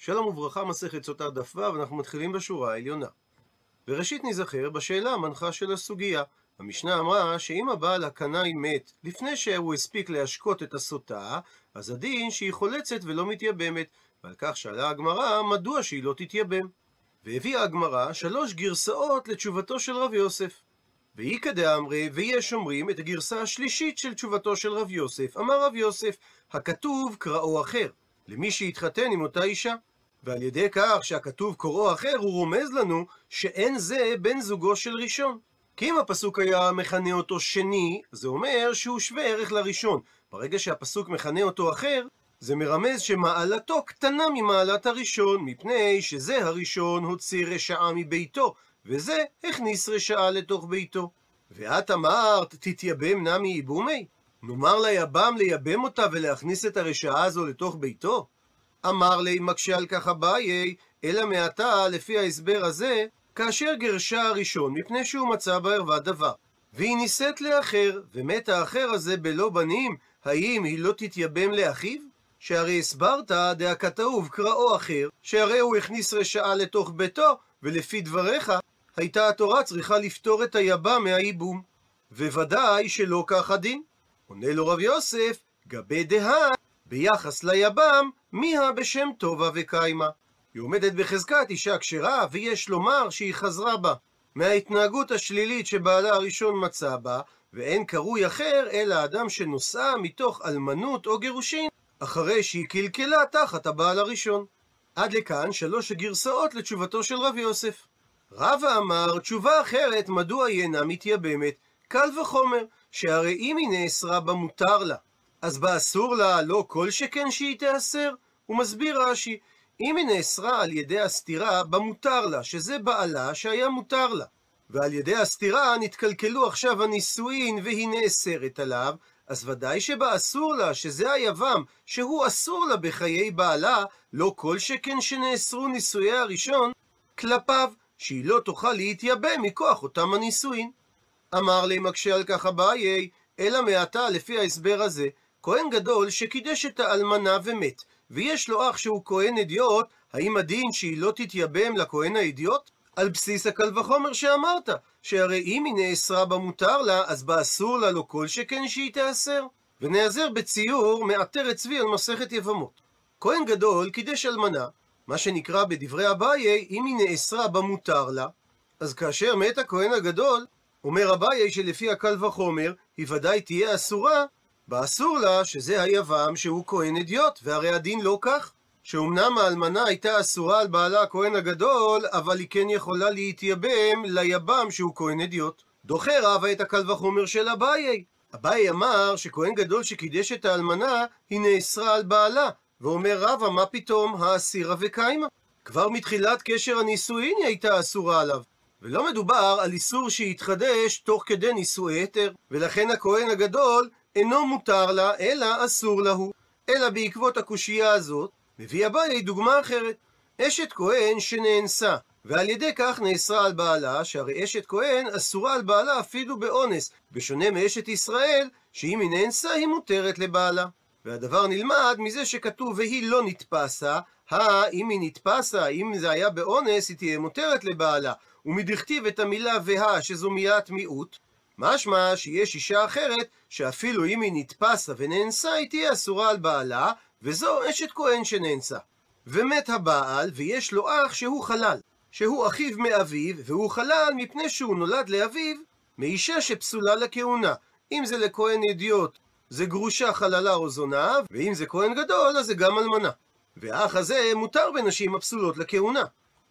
שלום וברכה, מסכת סוטה דף ו', אנחנו מתחילים בשורה העליונה. וראשית נזכר בשאלה המנחה של הסוגיה. המשנה אמרה שאם הבעל הקנאי מת לפני שהוא הספיק להשקות את הסוטה, אז הדין שהיא חולצת ולא מתייבמת, ועל כך שאלה הגמרא מדוע שהיא לא תתייבם. והביאה הגמרא שלוש גרסאות לתשובתו של רב יוסף. ואיכא דאמרי, ויש אומרים את הגרסה השלישית של תשובתו של רב יוסף. אמר רב יוסף, הכתוב קראו אחר, למי שהתחתן עם אותה אישה. ועל ידי כך שהכתוב קוראו אחר, הוא רומז לנו שאין זה בן זוגו של ראשון. כי אם הפסוק היה מכנה אותו שני, זה אומר שהוא שווה ערך לראשון. ברגע שהפסוק מכנה אותו אחר, זה מרמז שמעלתו קטנה ממעלת הראשון, מפני שזה הראשון הוציא רשעה מביתו, וזה הכניס רשעה לתוך ביתו. ואת אמרת, תתייבם נמי ייבומי? נאמר ליבם לייבם אותה ולהכניס את הרשעה הזו לתוך ביתו? אמר לי, מקשה על כך אביי, אלא מעתה, לפי ההסבר הזה, כאשר גרשה הראשון, מפני שהוא מצא בערווה דבר. והיא נישאת לאחר, ומת האחר הזה בלא בנים, האם היא לא תתייבם לאחיו? שהרי הסברת דהכתוב קראו אחר, שהרי הוא הכניס רשעה לתוך ביתו, ולפי דבריך, הייתה התורה צריכה לפתור את היבם מהייבום. וודאי שלא כך הדין. עונה לו רב יוסף, גבי דהה, ביחס ליבם, מיה בשם טובה וקיימה. היא עומדת בחזקת אישה כשרה, ויש לומר שהיא חזרה בה. מההתנהגות השלילית שבעלה הראשון מצא בה, ואין קרוי אחר אלא אדם שנושאה מתוך אלמנות או גירושין, אחרי שהיא קלקלה תחת הבעל הראשון. עד לכאן שלוש הגרסאות לתשובתו של רב יוסף. רבא אמר, תשובה אחרת, מדוע היא אינה מתייבמת? קל וחומר, שהרי אם היא נאסרה בה מותר לה, אז בה אסור לה לא כל שכן שהיא תיאסר? הוא מסביר רש"י, אם היא נאסרה על ידי הסתירה, במותר לה, שזה בעלה שהיה מותר לה. ועל ידי הסתירה נתקלקלו עכשיו הנישואין והיא נאסרת עליו, אז ודאי שבאסור לה, שזה היבם, שהוא אסור לה בחיי בעלה, לא כל שכן שנאסרו נישואי הראשון, כלפיו, שהיא לא תוכל להתייבם מכוח אותם הנישואין. אמר לי מקשה על כך אביי, אלא מעתה לפי ההסבר הזה, כהן גדול שקידש את האלמנה ומת, ויש לו אח שהוא כהן אדיוט, האם הדין שהיא לא תתייבם לכהן האדיוט? על בסיס הקל וחומר שאמרת, שהרי אם היא נאסרה במותר לה, אז באסור לה לא כל שכן שהיא תיאסר. ונעזר בציור מעטרת צבי על מסכת יבמות. כהן גדול קידש אלמנה, מה שנקרא בדברי אביי, אם היא נאסרה במותר לה, אז כאשר מת הכהן הגדול, אומר אביי שלפי הקל וחומר, היא ודאי תהיה אסורה, באסור לה שזה היבם שהוא כהן אדיוט, והרי הדין לא כך. שאומנם האלמנה הייתה אסורה על בעלה הכהן הגדול, אבל היא כן יכולה להתייבם ליבם שהוא כהן אדיוט. דוחה רבא את הקל וחומר של אביי. אביי אמר שכהן גדול שקידש את האלמנה, היא נאסרה על בעלה. ואומר רבא, מה פתאום, האסירה וקיימה? כבר מתחילת קשר הנישואין היא הייתה אסורה עליו. ולא מדובר על איסור שיתחדש תוך כדי נישואי היתר, ולכן הכהן הגדול אינו מותר לה, אלא אסור להו. אלא בעקבות הקושייה הזאת, מביא אביי דוגמה אחרת. אשת כהן שנאנסה, ועל ידי כך נאסרה על בעלה, שהרי אשת כהן אסורה על בעלה אפילו באונס, בשונה מאשת ישראל, שאם היא נאנסה היא מותרת לבעלה. והדבר נלמד מזה שכתוב והיא לא נתפסה, הא, אם היא נתפסה, אם זה היה באונס, היא תהיה מותרת לבעלה. ומדכתיב את המילה והא, שזו מילת מיעוט, משמע שיש אישה אחרת, שאפילו אם היא נתפסה ונאנסה, היא תהיה אסורה על בעלה, וזו אשת כהן שנאנסה. ומת הבעל, ויש לו אח שהוא חלל, שהוא אחיו מאביו, והוא חלל מפני שהוא נולד לאביו מאישה שפסולה לכהונה. אם זה לכהן אדיוט, זה גרושה, חללה או זונה, ואם זה כהן גדול, אז זה גם אלמנה. והאח הזה מותר בנשים הפסולות לכהונה.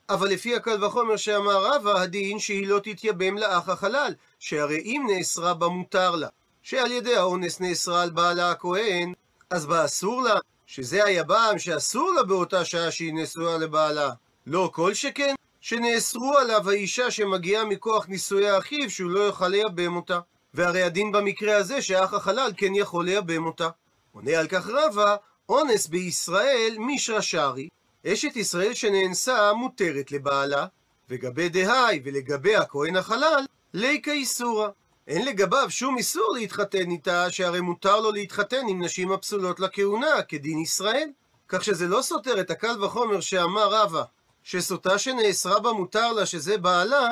אבל לפי הקל וחומר שאמר רבא, הדין שהיא לא תתייבם לאח החלל, שהרי אם נאסרה בה מותר לה, שעל ידי האונס נאסרה על בעלה הכהן, אז בה אסור לה, שזה היבם שאסור לה באותה שעה שהיא נשואה לבעלה. לא כל שכן, שנאסרו עליו האישה שמגיעה מכוח נישואי אחיו, שהוא לא יוכל לייבם אותה. והרי הדין במקרה הזה שאח החלל כן יכול לייבם אותה. עונה על כך רבא, אונס בישראל מישרא שרי, אשת ישראל שנאנסה מותרת לבעלה, וגבי דהי ולגבי הכהן החלל, ליקה איסורה. אין לגביו שום איסור להתחתן איתה, שהרי מותר לו להתחתן עם נשים הפסולות לכהונה, כדין ישראל. כך שזה לא סותר את הקל וחומר שאמר רבא, שסוטה שנאסרה בה מותר לה שזה בעלה,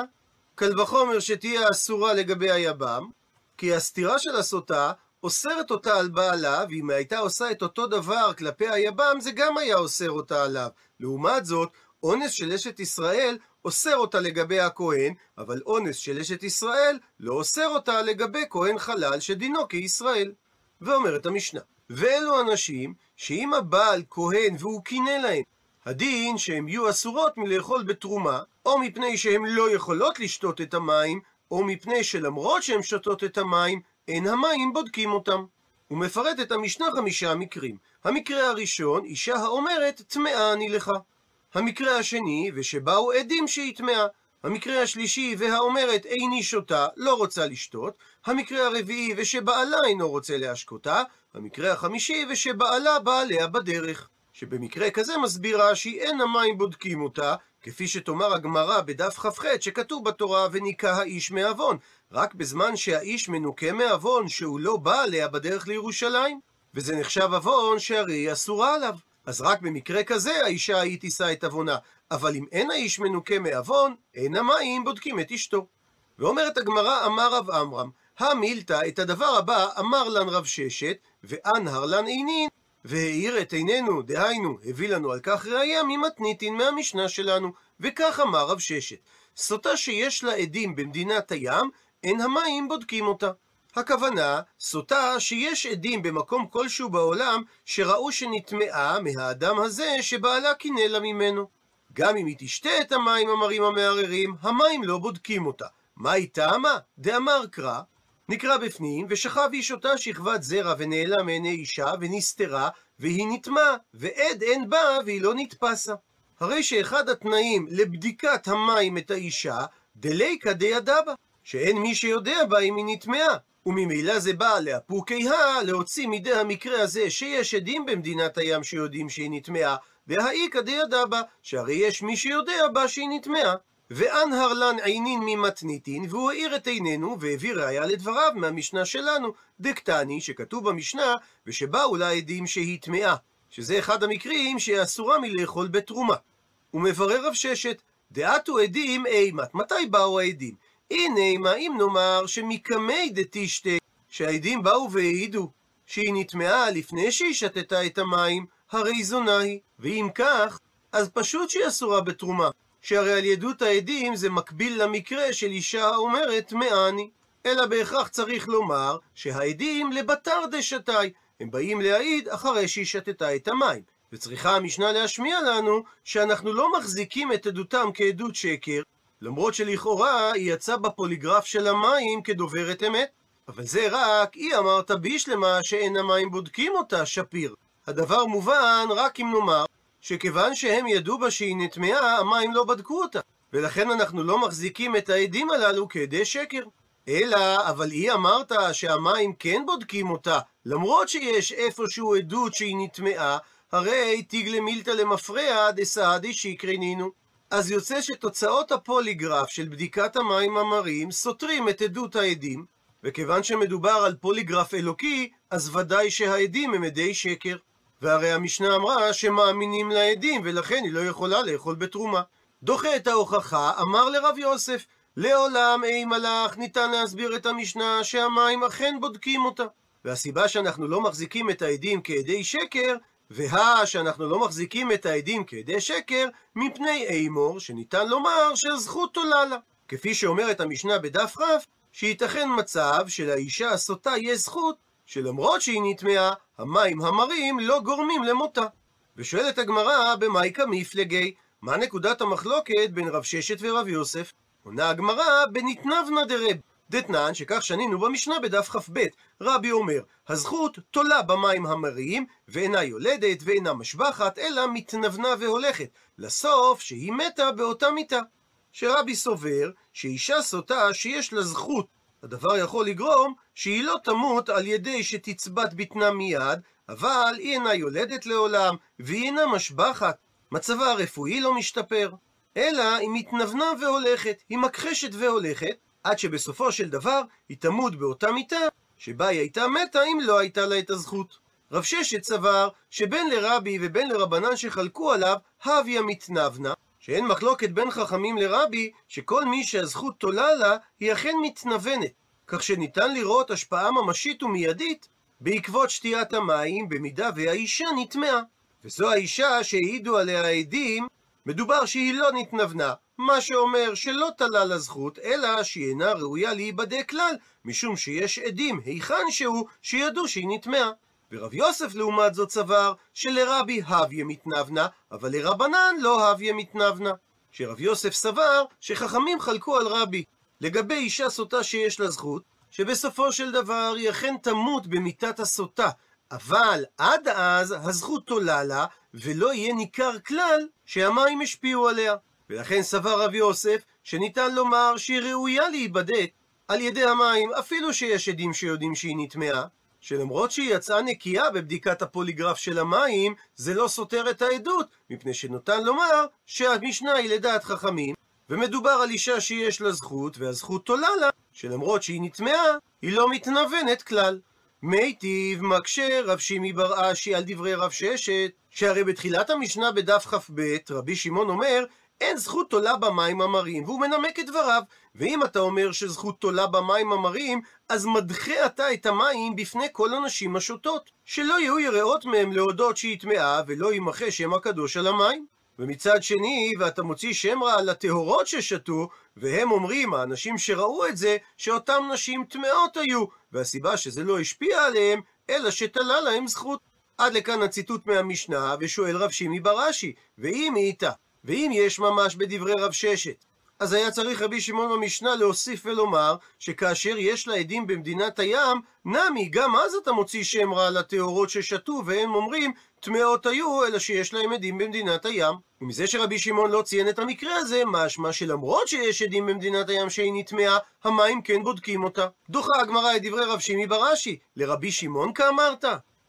קל וחומר שתהיה אסורה לגבי היבם, כי הסתירה של הסוטה אוסרת אותה על בעלה, ואם הייתה עושה את אותו דבר כלפי היבם, זה גם היה אוסר אותה עליו. לעומת זאת, אונס של אשת ישראל אוסר אותה לגבי הכהן, אבל אונס של אשת ישראל לא אוסר אותה לגבי כהן חלל שדינו כישראל. ואומרת המשנה, ואלו אנשים שאם הבעל כהן והוא קינא להם, הדין שהן יהיו אסורות מלאכול בתרומה, או מפני שהן לא יכולות לשתות את המים, או מפני שלמרות שהן שותות את המים, אין המים בודקים אותם. הוא מפרט את המשנה חמישה מקרים. המקרה הראשון, אישה האומרת, טמאה אני לך. המקרה השני, ושבאו עדים שהיא טמאה. המקרה השלישי, והאומרת איני שותה, לא רוצה לשתות. המקרה הרביעי, ושבעלה אינו רוצה להשקותה. המקרה החמישי, ושבעלה בא עליה בדרך. שבמקרה כזה מסבירה שהיא אין המים בודקים אותה, כפי שתאמר הגמרא בדף כ"ח שכתוב בתורה וניקה האיש מעוון, רק בזמן שהאיש מנוקה מעוון שהוא לא בא עליה בדרך לירושלים, וזה נחשב עוון שהרי היא אסורה עליו. אז רק במקרה כזה האישה ההיא תישא את עוונה, אבל אם אין האיש מנוקה מעוון, אין המים בודקים את אשתו. ואומרת הגמרא, אמר רב עמרם, המילתא את הדבר הבא אמר לן רב ששת, ואנהר לן עינין, והאיר את עינינו, דהיינו, הביא לנו על כך ראייה ממתניתין מהמשנה שלנו, וכך אמר רב ששת, סוטה שיש לה עדים במדינת הים, אין המים בודקים אותה. הכוונה, סוטה שיש עדים במקום כלשהו בעולם שראו שנטמעה מהאדם הזה שבעלה קינא לה ממנו. גם אם היא תשתה את המים המרים המערערים, המים לא בודקים אותה. מה היא טעמה? דאמר קרא, נקרא בפנים, ושכב איש אותה שכבת זרע ונעלה מעיני אישה ונסתרה, והיא נטמעה, ועד אין בה והיא לא נתפסה. הרי שאחד התנאים לבדיקת המים את האישה, דליקא דידא בה, שאין מי שיודע בה אם היא נטמעה. וממילא זה בא לאפוקי הא להוציא מידי המקרה הזה שיש עדים במדינת הים שיודעים שהיא נטמעה, והאיכא דידא בה, שהרי יש מי שיודע בה שהיא נטמעה. ואנהר לן עינין ממתניתין, והוא האיר את עינינו, והביא ראיה לדבריו מהמשנה שלנו, דקטני, שכתוב במשנה, ושבאו לה עדים שהיא טמאה, שזה אחד המקרים שהיא אסורה מלאכול בתרומה. הוא מברר רב ששת, דעתו עדים אימת, מתי באו העדים? הנה, מה אם נאמר שמקמי דתשתה, שהעדים באו והעידו שהיא נטמעה לפני שהיא שתתה את המים, הרי זונה היא. ואם כך, אז פשוט שהיא אסורה בתרומה. שהרי על ידות העדים זה מקביל למקרה של אישה האומרת מעני. אלא בהכרח צריך לומר שהעדים לבתר דשתי, הם באים להעיד אחרי שהיא שתתה את המים. וצריכה המשנה להשמיע לנו שאנחנו לא מחזיקים את עדותם כעדות שקר, למרות שלכאורה היא יצאה בפוליגרף של המים כדוברת אמת. אבל זה רק אי אמרת בישלמה שאין המים בודקים אותה, שפיר. הדבר מובן רק אם נאמר שכיוון שהם ידעו בה שהיא נטמעה, המים לא בדקו אותה. ולכן אנחנו לא מחזיקים את העדים הללו כעדי שקר. אלא, אבל היא אמרת שהמים כן בודקים אותה, למרות שיש איפשהו עדות שהיא נטמעה, הרי תיגלה מילתא למפרע דסעדי שיקרנינו. אז יוצא שתוצאות הפוליגרף של בדיקת המים המרים סותרים את עדות העדים, וכיוון שמדובר על פוליגרף אלוקי, אז ודאי שהעדים הם עדי שקר. והרי המשנה אמרה שמאמינים לעדים, ולכן היא לא יכולה לאכול בתרומה. דוחה את ההוכחה, אמר לרב יוסף, לעולם אי מלאך ניתן להסביר את המשנה שהמים אכן בודקים אותה. והסיבה שאנחנו לא מחזיקים את העדים כעדי שקר, והא שאנחנו לא מחזיקים את העדים כעדי שקר, מפני אימור, שניתן לומר שהזכות עולה לה. כפי שאומרת המשנה בדף כ', שייתכן מצב שלאישה הסוטה יש זכות, שלמרות שהיא נטמעה, המים המרים לא גורמים למותה. ושואלת הגמרא, במאי כמפלגי, מה נקודת המחלוקת בין רב ששת ורב יוסף? עונה הגמרא, בנתנבנא דרב. דתנן, שכך שנינו במשנה בדף כ"ב, רבי אומר, הזכות תולה במים המרים, ואינה יולדת ואינה משבחת, אלא מתנוונה והולכת, לסוף שהיא מתה באותה מיתה. שרבי סובר שאישה סוטה שיש לה זכות, הדבר יכול לגרום שהיא לא תמות על ידי שתצבת בטנה מיד, אבל היא אינה יולדת לעולם, והיא אינה משבחת, מצבה הרפואי לא משתפר, אלא היא מתנוונה והולכת, היא מכחשת והולכת, עד שבסופו של דבר היא תמות באותה מיטה שבה היא הייתה מתה אם לא הייתה לה את הזכות. רב ששת סבר שבין לרבי ובין לרבנן שחלקו עליו, הביא מתנבנה, שאין מחלוקת בין חכמים לרבי, שכל מי שהזכות תולה לה, היא אכן מתנוונת, כך שניתן לראות השפעה ממשית ומיידית בעקבות שתיית המים, במידה והאישה נטמעה. וזו האישה שהעידו עליה העדים, מדובר שהיא לא נתנוונה, מה שאומר שלא תלה לה זכות, אלא שהיא אינה ראויה להיבדק כלל, משום שיש עדים, היכן שהוא, שידעו שהיא נטמעה. ורב יוסף לעומת זאת סבר שלרבי הביה מתנבנה, אבל לרבנן לא הביה מתנבנה. שרב יוסף סבר שחכמים חלקו על רבי לגבי אישה סוטה שיש לה זכות, שבסופו של דבר היא אכן תמות במיתת הסוטה, אבל עד אז הזכות תולה לה, ולא יהיה ניכר כלל שהמים השפיעו עליה. ולכן סבר רב יוסף שניתן לומר שהיא ראויה להיבדק על ידי המים, אפילו שיש עדים שיודעים שהיא נטמעה, שלמרות שהיא יצאה נקייה בבדיקת הפוליגרף של המים, זה לא סותר את העדות, מפני שניתן לומר שהמשנה היא לדעת חכמים, ומדובר על אישה שיש לה זכות, והזכות תולה לה, שלמרות שהיא נטמעה, היא לא מתנוונת כלל. מיטיב מקשה רב שימי בר אשי על דברי רב ששת, שהרי בתחילת המשנה בדף כ"ב, רבי שמעון אומר, אין זכות תולה במים המרים, והוא מנמק את דבריו. ואם אתה אומר שזכות תולה במים המרים, אז מדחה אתה את המים בפני כל הנשים השותות, שלא יהיו יראות מהם להודות שהיא טמאה, ולא יימחה שם הקדוש על המים. ומצד שני, ואתה מוציא שם רע על הטהורות ששתו, והם אומרים, האנשים שראו את זה, שאותם נשים טמאות היו, והסיבה שזה לא השפיע עליהם, אלא שתלה להם זכות. עד לכאן הציטוט מהמשנה, ושואל רב שימי בראשי, ואם היא איתה, ואם יש ממש בדברי רב ששת, אז היה צריך רבי שמעון במשנה להוסיף ולומר שכאשר יש לה עדים במדינת הים, נמי, גם אז אתה מוציא שם רע על הטהורות ששתו, והם אומרים, טמאות היו, אלא שיש להם עדים במדינת הים. ומזה שרבי שמעון לא ציין את המקרה הזה, משמע שלמרות שיש עדים במדינת הים שהיא נטמעה, המים כן בודקים אותה. דוחה הגמרא את דברי רב שימי בראשי, לרבי שמעון כאמרת?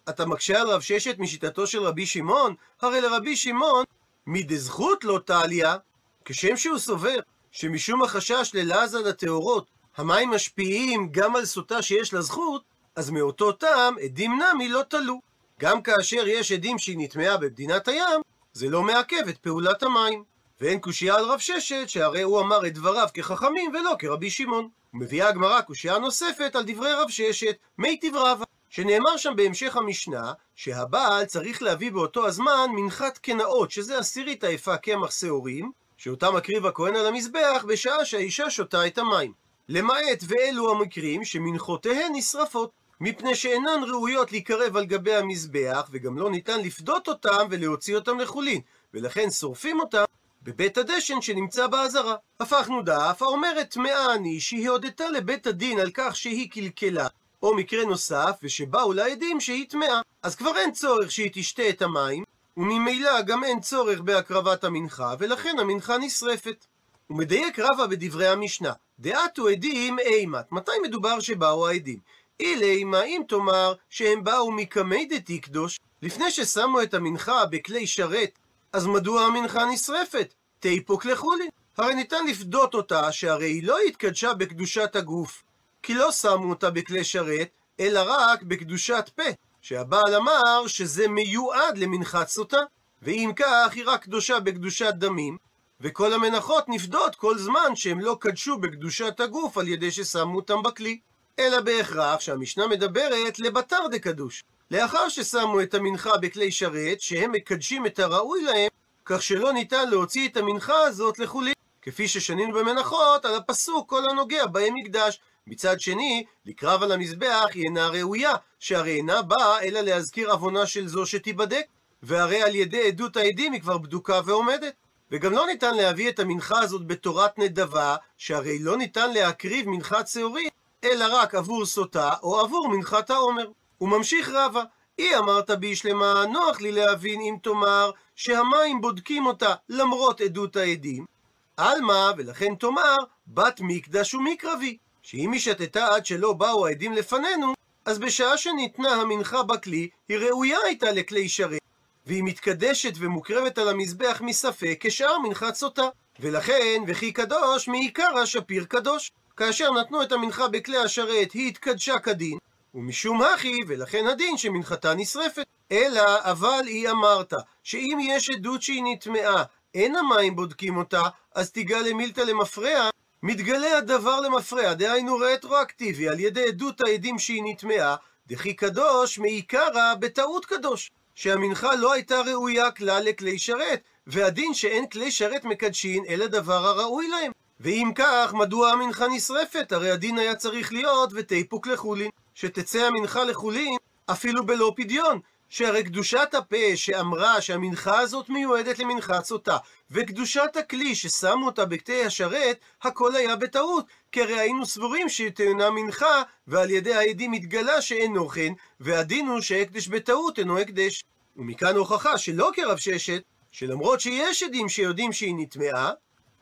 אתה מקשה על רב ששת משיטתו של רבי שמעון? הרי לרבי שמעון, מדזכות לא טליה, כשם שהוא סובר שמשום החשש ללעז על הטהורות, המים משפיעים גם על סוטה שיש לה זכות, אז מאותו טעם עדים נמי לא תלו. גם כאשר יש עדים שהיא נטמעה במדינת הים, זה לא מעכב את פעולת המים. ואין קושייה על רב ששת, שהרי הוא אמר את דבריו כחכמים ולא כרבי שמעון. ומביאה הגמרא קושייה נוספת על דברי רב ששת, מי רבא, שנאמר שם בהמשך המשנה, שהבעל צריך להביא באותו הזמן מנחת קנאות, שזה עשירית היפה קמח שעורים, שאותה מקריב הכהן על המזבח בשעה שהאישה שותה את המים. למעט ואלו המקרים שמנחותיהן נשרפות, מפני שאינן ראויות להיקרב על גבי המזבח, וגם לא ניתן לפדות אותם ולהוציא אותם לחולין, ולכן שורפים אותם בבית הדשן שנמצא בעזרה. הפכנו דף האומרת טמאה אני שהיא הודתה לבית הדין על כך שהיא קלקלה, או מקרה נוסף, ושבאו לה עדים שהיא טמאה. אז כבר אין צורך שהיא תשתה את המים, וממילא גם אין צורך בהקרבת המנחה, ולכן המנחה נשרפת. הוא מדייק רבה בדברי המשנה, דעתו עדים אימת, מתי מדובר שבאו העדים? אילי, מה אם תאמר שהם באו מקמי דתי קדוש, לפני ששמו את המנחה בכלי שרת, אז מדוע המנחה נשרפת? תיפוק לחולין. הרי ניתן לפדות אותה שהרי היא לא התקדשה בקדושת הגוף, כי לא שמו אותה בכלי שרת, אלא רק בקדושת פה. שהבעל אמר שזה מיועד למנחת סוטה, ואם כך היא רק קדושה בקדושת דמים, וכל המנחות נפדות כל זמן שהם לא קדשו בקדושת הגוף על ידי ששמו אותם בכלי. אלא בהכרח שהמשנה מדברת לבתר דקדוש. לאחר ששמו את המנחה בכלי שרת, שהם מקדשים את הראוי להם, כך שלא ניתן להוציא את המנחה הזאת לחולין. כפי ששנינו במנחות על הפסוק כל הנוגע בהם מקדש, מצד שני, לקרב על המזבח היא אינה ראויה, שהרי אינה באה אלא להזכיר עוונה של זו שתיבדק, והרי על ידי עדות העדים היא כבר בדוקה ועומדת. וגם לא ניתן להביא את המנחה הזאת בתורת נדבה, שהרי לא ניתן להקריב מנחת שעורים, אלא רק עבור סוטה או עבור מנחת העומר. הוא ממשיך רבה, אי אמרת בישלמה, נוח לי להבין אם תאמר שהמים בודקים אותה למרות עדות העדים, עלמא, ולכן תאמר, בת מקדש ומקרבי. שאם היא שתתה עד שלא באו העדים לפנינו, אז בשעה שניתנה המנחה בכלי, היא ראויה הייתה לכלי שרת, והיא מתקדשת ומוקרבת על המזבח מספק כשאר מנחת סוטה. ולכן, וכי קדוש מעיקר השפיר קדוש. כאשר נתנו את המנחה בכלי השרת, היא התקדשה כדין, ומשום הכי, ולכן הדין שמנחתה נשרפת. אלא, אבל היא אמרת, שאם יש עדות שהיא נטמעה, אין המים בודקים אותה, אז תיגלה מילתא למפרע, מתגלה הדבר למפרע, דהיינו רטרואקטיבי, על ידי עדות העדים שהיא נטמעה, דכי קדוש מעיקרא בטעות קדוש, שהמנחה לא הייתה ראויה כלל לכלי שרת, והדין שאין כלי שרת מקדשין, אלא דבר הראוי להם. ואם כך, מדוע המנחה נשרפת? הרי הדין היה צריך להיות ותיפוק לחולין, שתצא המנחה לחולין אפילו בלא פדיון, שהרי קדושת הפה שאמרה שהמנחה הזאת מיועדת למנחת סוטה, וקדושת הכלי ששמו אותה בקטעי השרת, הכל היה בטעות, כי הרי היינו סבורים שהיא טענה מנחה, ועל ידי העדים התגלה שאינו כן, והדין הוא שהקדש בטעות אינו הקדש. ומכאן הוכחה שלא כרב ששת, שלמרות שיש עדים שיודעים שהיא נטמעה,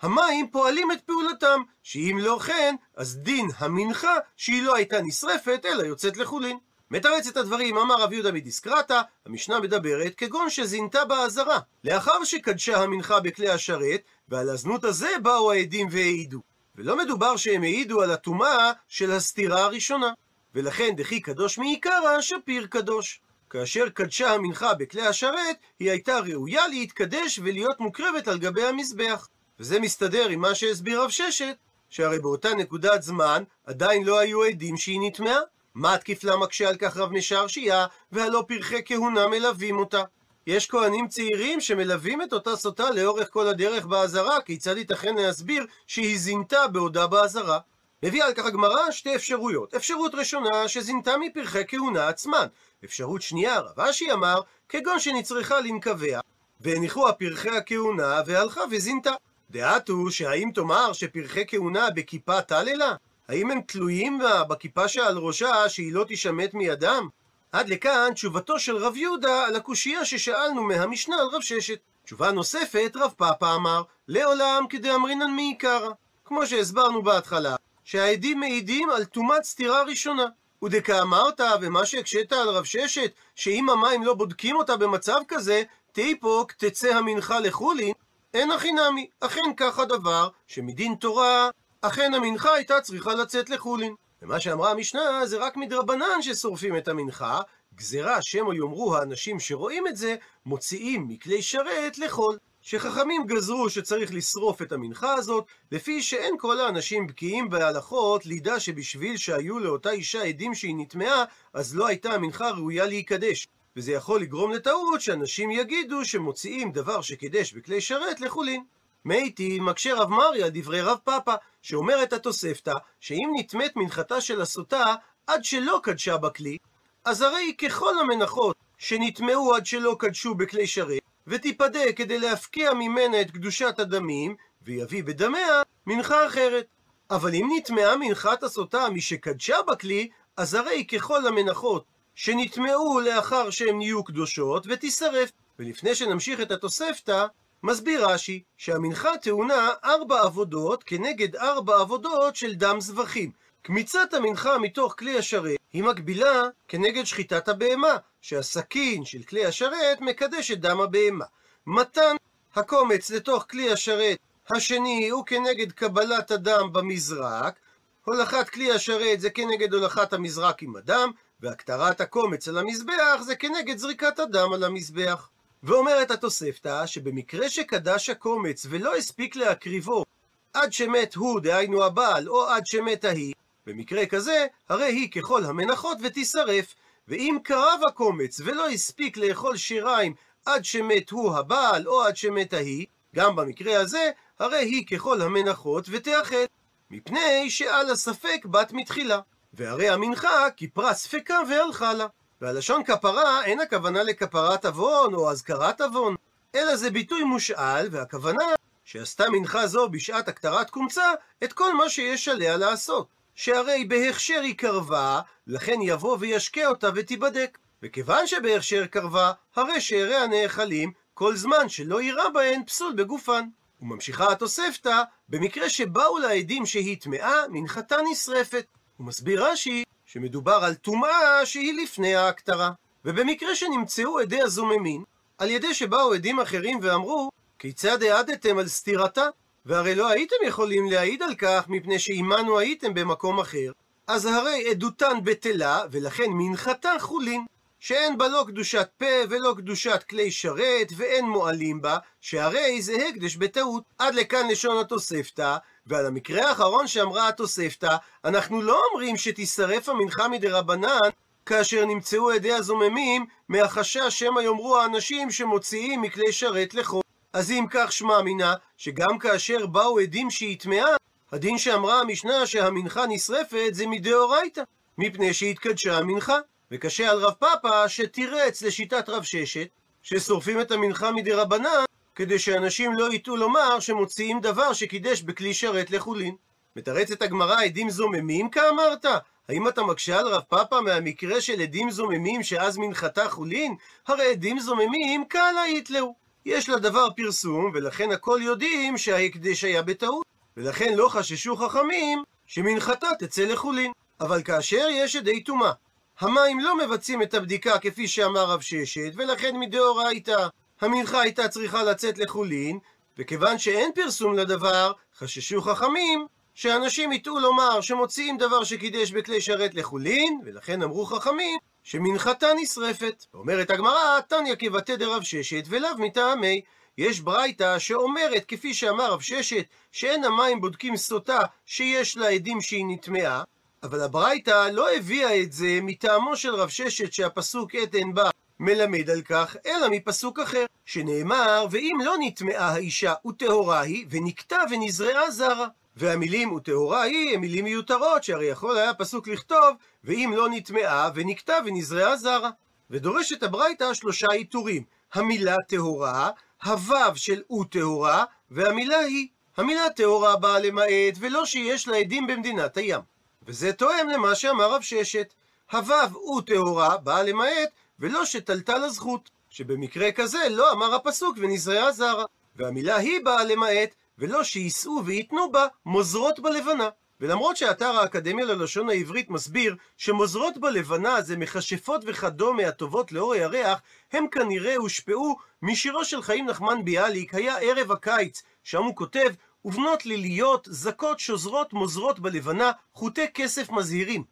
המים פועלים את פעולתם, שאם לא כן, אז דין המנחה שהיא לא הייתה נשרפת, אלא יוצאת לחולין. מתרץ את הדברים, אמר רב יהודה מדיסקרטה, המשנה מדברת, כגון שזינתה באזהרה. לאחר שקדשה המנחה בכלי השרת, ועל הזנות הזה באו העדים והעידו. ולא מדובר שהם העידו על הטומאה של הסתירה הראשונה. ולכן דכי קדוש מעיקרא, שפיר קדוש. כאשר קדשה המנחה בכלי השרת, היא הייתה ראויה להתקדש ולהיות מוקרבת על גבי המזבח. וזה מסתדר עם מה שהסביר רב ששת, שהרי באותה נקודת זמן עדיין לא היו עדים שהיא נטמעה. מה תקיף לה מקשה על כך רב משרשייה, והלא פרחי כהונה מלווים אותה. יש כהנים צעירים שמלווים את אותה סוטה לאורך כל הדרך באזהרה, כיצד ייתכן להסביר שהיא זינתה בעודה באזהרה? מביאה על כך הגמרא שתי אפשרויות. אפשרות ראשונה, שזינתה מפרחי כהונה עצמן. אפשרות שנייה, רב אשי אמר, כגון שנצרכה לנקביה, והניחו הפרחי הכהונה, והלכה וזינתה. דעת הוא שהאם תאמר שפרחי כהונה בכיפה טללה? האם הם תלויים בה בכיפה שעל ראשה שהיא לא תישמט מידם? עד לכאן תשובתו של רב יהודה על הקושייה ששאלנו מהמשנה על רב ששת. תשובה נוספת, רב פאפא אמר, לעולם כדאמרינן מעיקרא. כמו שהסברנו בהתחלה, שהעדים מעידים על טומאת סתירה ראשונה. ודכאמרת, ומה שהקשית על רב ששת, שאם המים לא בודקים אותה במצב כזה, תיפוק תצא המנחה לחולין, אין הכי נמי. אכן כך הדבר, שמדין תורה אכן המנחה הייתה צריכה לצאת לחולין. ומה שאמרה המשנה זה רק מדרבנן ששורפים את המנחה, גזירה שמא יאמרו האנשים שרואים את זה, מוציאים מכלי שרת לחול. שחכמים גזרו שצריך לשרוף את המנחה הזאת, לפי שאין כל האנשים בקיאים בהלכות לידע שבשביל שהיו לאותה אישה עדים שהיא נטמעה, אז לא הייתה המנחה ראויה להיקדש. וזה יכול לגרום לטעות שאנשים יגידו שמוציאים דבר שקידש בכלי שרת לחולין. מייטי מקשה רב מרי על דברי רב פאפא, שאומרת התוספתא, שאם נטמאת מנחתה של הסוטה עד שלא קדשה בכלי, אז הרי ככל המנחות שנטמעו עד שלא קדשו בכלי שרת, ותיפדה כדי להפקיע ממנה את קדושת הדמים, ויביא בדמיה מנחה אחרת. אבל אם נטמעה מנחת הסוטה משקדשה בכלי, אז הרי ככל המנחות שנטמעו לאחר שהן נהיו קדושות, ותישרף. ולפני שנמשיך את התוספתא, מסביר רש"י שהמנחה טעונה ארבע עבודות כנגד ארבע עבודות של דם זבחים. קמיצת המנחה מתוך כלי השרת היא מקבילה כנגד שחיטת הבהמה, שהסכין של כלי השרת מקדש את דם הבהמה. מתן הקומץ לתוך כלי השרת השני הוא כנגד קבלת הדם במזרק, הולכת כלי השרת זה כנגד הולכת המזרק עם הדם, והקטרת הקומץ על המזבח זה כנגד זריקת הדם על המזבח. ואומרת התוספתא שבמקרה שקדש הקומץ ולא הספיק להקריבו עד שמת הוא, דהיינו הבעל, או עד שמת ההיא, במקרה כזה, הרי היא ככל המנחות ותישרף. ואם קרב הקומץ ולא הספיק לאכול שיריים עד שמת הוא הבעל או עד שמת ההיא, גם במקרה הזה, הרי היא ככל המנחות ותאכל. מפני שעל הספק בת מתחילה. והרי המנחה כיפרה ספקה והלכה לה. והלשון כפרה אין הכוונה לכפרת עוון או אזכרת עוון, אלא זה ביטוי מושאל, והכוונה שעשתה מנחה זו בשעת הכתרת קומצה את כל מה שיש עליה לעשות. שהרי בהכשר היא קרבה, לכן יבוא וישקה אותה ותיבדק. וכיוון שבהכשר קרבה, הרי שאריה נאכלים כל זמן שלא יירא בהן פסול בגופן. וממשיכה התוספתא, במקרה שבאו לעדים שהיא טמאה, מנחתה נשרפת. הוא מסביר רש"י שמדובר על טומאה שהיא לפני ההקטרה. ובמקרה שנמצאו עדי הזוממין, על ידי שבאו עדים אחרים ואמרו, כיצד העדתם על סתירתה? והרי לא הייתם יכולים להעיד על כך מפני שעימנו הייתם במקום אחר. אז הרי עדותן בטלה, ולכן מנחתה חולין. שאין בה לא קדושת פה ולא קדושת כלי שרת, ואין מועלים בה, שהרי זה הקדש בטעות. עד לכאן לשון התוספתא, ועל המקרה האחרון שאמרה התוספתא, אנחנו לא אומרים שתישרף המנחה מדרבנן, כאשר נמצאו עדי הזוממים, מהחשש שמא יאמרו האנשים שמוציאים מכלי שרת לחול. אז אם כך שמע מינה, שגם כאשר באו עדים שהיא טמאה, הדין שאמרה המשנה שהמנחה נשרפת זה מדאורייתא, מפני שהתקדשה המנחה. וקשה על רב פאפא שתירץ לשיטת רב ששת, ששורפים את המנחה מדרבנן, כדי שאנשים לא יטעו לומר שמוציאים דבר שקידש בכלי שרת לחולין. מתרצת הגמרא עדים זוממים כאמרת? האם אתה מקשה על רב פאפא מהמקרה של עדים זוממים שאז מנחתה חולין? הרי עדים זוממים קלה יתלאו. יש לדבר פרסום, ולכן הכל יודעים שההקדש היה בטעות. ולכן לא חששו חכמים שמנחתה תצא לחולין. אבל כאשר יש עדי טומאה, המים לא מבצעים את הבדיקה כפי שאמר רב ששת, ולכן מדאורייתא המנחה הייתה צריכה לצאת לחולין, וכיוון שאין פרסום לדבר, חששו חכמים שאנשים יטעו לומר שמוציאים דבר שקידש בכלי שרת לחולין, ולכן אמרו חכמים שמנחתה נשרפת. אומרת הגמרא, תניא כבתי דרב ששת ולאו מטעמי. יש ברייתא שאומרת, כפי שאמר רב ששת, שאין המים בודקים סוטה שיש לה עדים שהיא נטמעה, אבל הברייתא לא הביאה את זה מטעמו של רב ששת שהפסוק אין בה מלמד על כך, אלא מפסוק אחר, שנאמר, ואם לא נטמעה האישה וטהורה היא, ונקטה ונזרעה זרה. והמילים וטהורה היא הם מילים מיותרות, שהרי יכול היה פסוק לכתוב, ואם לא נטמעה ונקטה ונזרעה זרה. ודורשת הברייתא שלושה עיטורים, המילה טהורה, הוו של וטהורה, והמילה היא. המילה טהורה באה למעט, ולא שיש לה עדים במדינת הים. וזה תואם למה שאמר רב ששת. הוו הוא טהורה, באה למעט, ולא שתלתה לזכות. שבמקרה כזה לא אמר הפסוק ונזרעה זרה. והמילה היא באה למעט, ולא שיישאו וייתנו בה מוזרות בלבנה. ולמרות שאתר האקדמיה ללשון העברית מסביר שמוזרות בלבנה זה מכשפות וכדומה הטובות לאור הירח, הם כנראה הושפעו משירו של חיים נחמן ביאליק, היה ערב הקיץ, שם הוא כותב ובנות ליליות, זכות שוזרות מוזרות בלבנה, חוטי כסף מזהירים.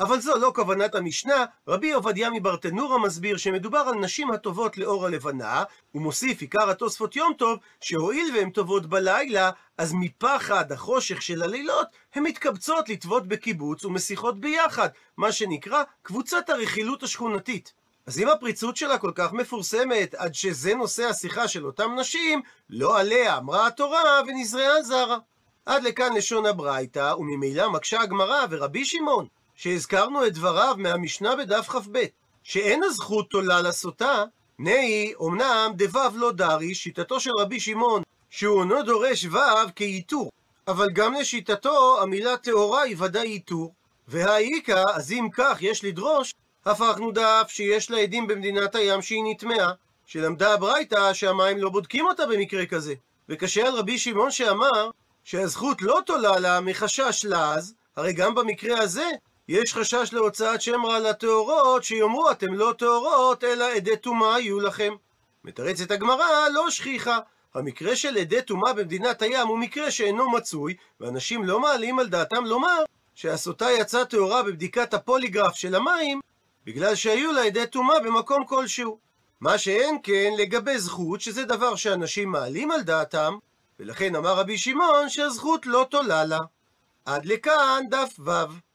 אבל זו לא כוונת המשנה, רבי עובדיה מברטנורה מסביר שמדובר על נשים הטובות לאור הלבנה, ומוסיף עיקר התוספות יום טוב, שהואיל והן טובות בלילה, אז מפחד החושך של הלילות, הן מתקבצות לטוות בקיבוץ ומשיחות ביחד, מה שנקרא קבוצת הרכילות השכונתית. אז אם הפריצות שלה כל כך מפורסמת, עד שזה נושא השיחה של אותם נשים, לא עליה אמרה התורה ונזרעה זרה. עד לכאן לשון הברייתא, וממילא מקשה הגמרא ורבי שמעון, שהזכרנו את דבריו מהמשנה בדף כ"ב, שאין הזכות תולה לסוטה, נהי, אמנם דבב לא דרי, שיטתו של רבי שמעון, שהוא אינו דורש וו כעיטור, אבל גם לשיטתו המילה טהורה היא ודאי עיטור, והאיכא, אז אם כך יש לדרוש, הפכנו דף שיש לה עדים במדינת הים שהיא נטמעה, שלמדה הברייתא שהמים לא בודקים אותה במקרה כזה. וקשה על רבי שמעון שאמר שהזכות לא תולה לה מחשש לעז, הרי גם במקרה הזה יש חשש להוצאת שם רע לטהורות, שיאמרו אתם לא טהורות, אלא עדי טומאה יהיו לכם. מתרצת הגמרא, לא שכיחה. המקרה של עדי טומאה במדינת הים הוא מקרה שאינו מצוי, ואנשים לא מעלים על דעתם לומר שהסוטה יצאה טהורה בבדיקת הפוליגרף של המים, בגלל שהיו לה עדי טומאה במקום כלשהו. מה שאין כן לגבי זכות, שזה דבר שאנשים מעלים על דעתם, ולכן אמר רבי שמעון שהזכות לא תולה לה. עד לכאן דף ו'.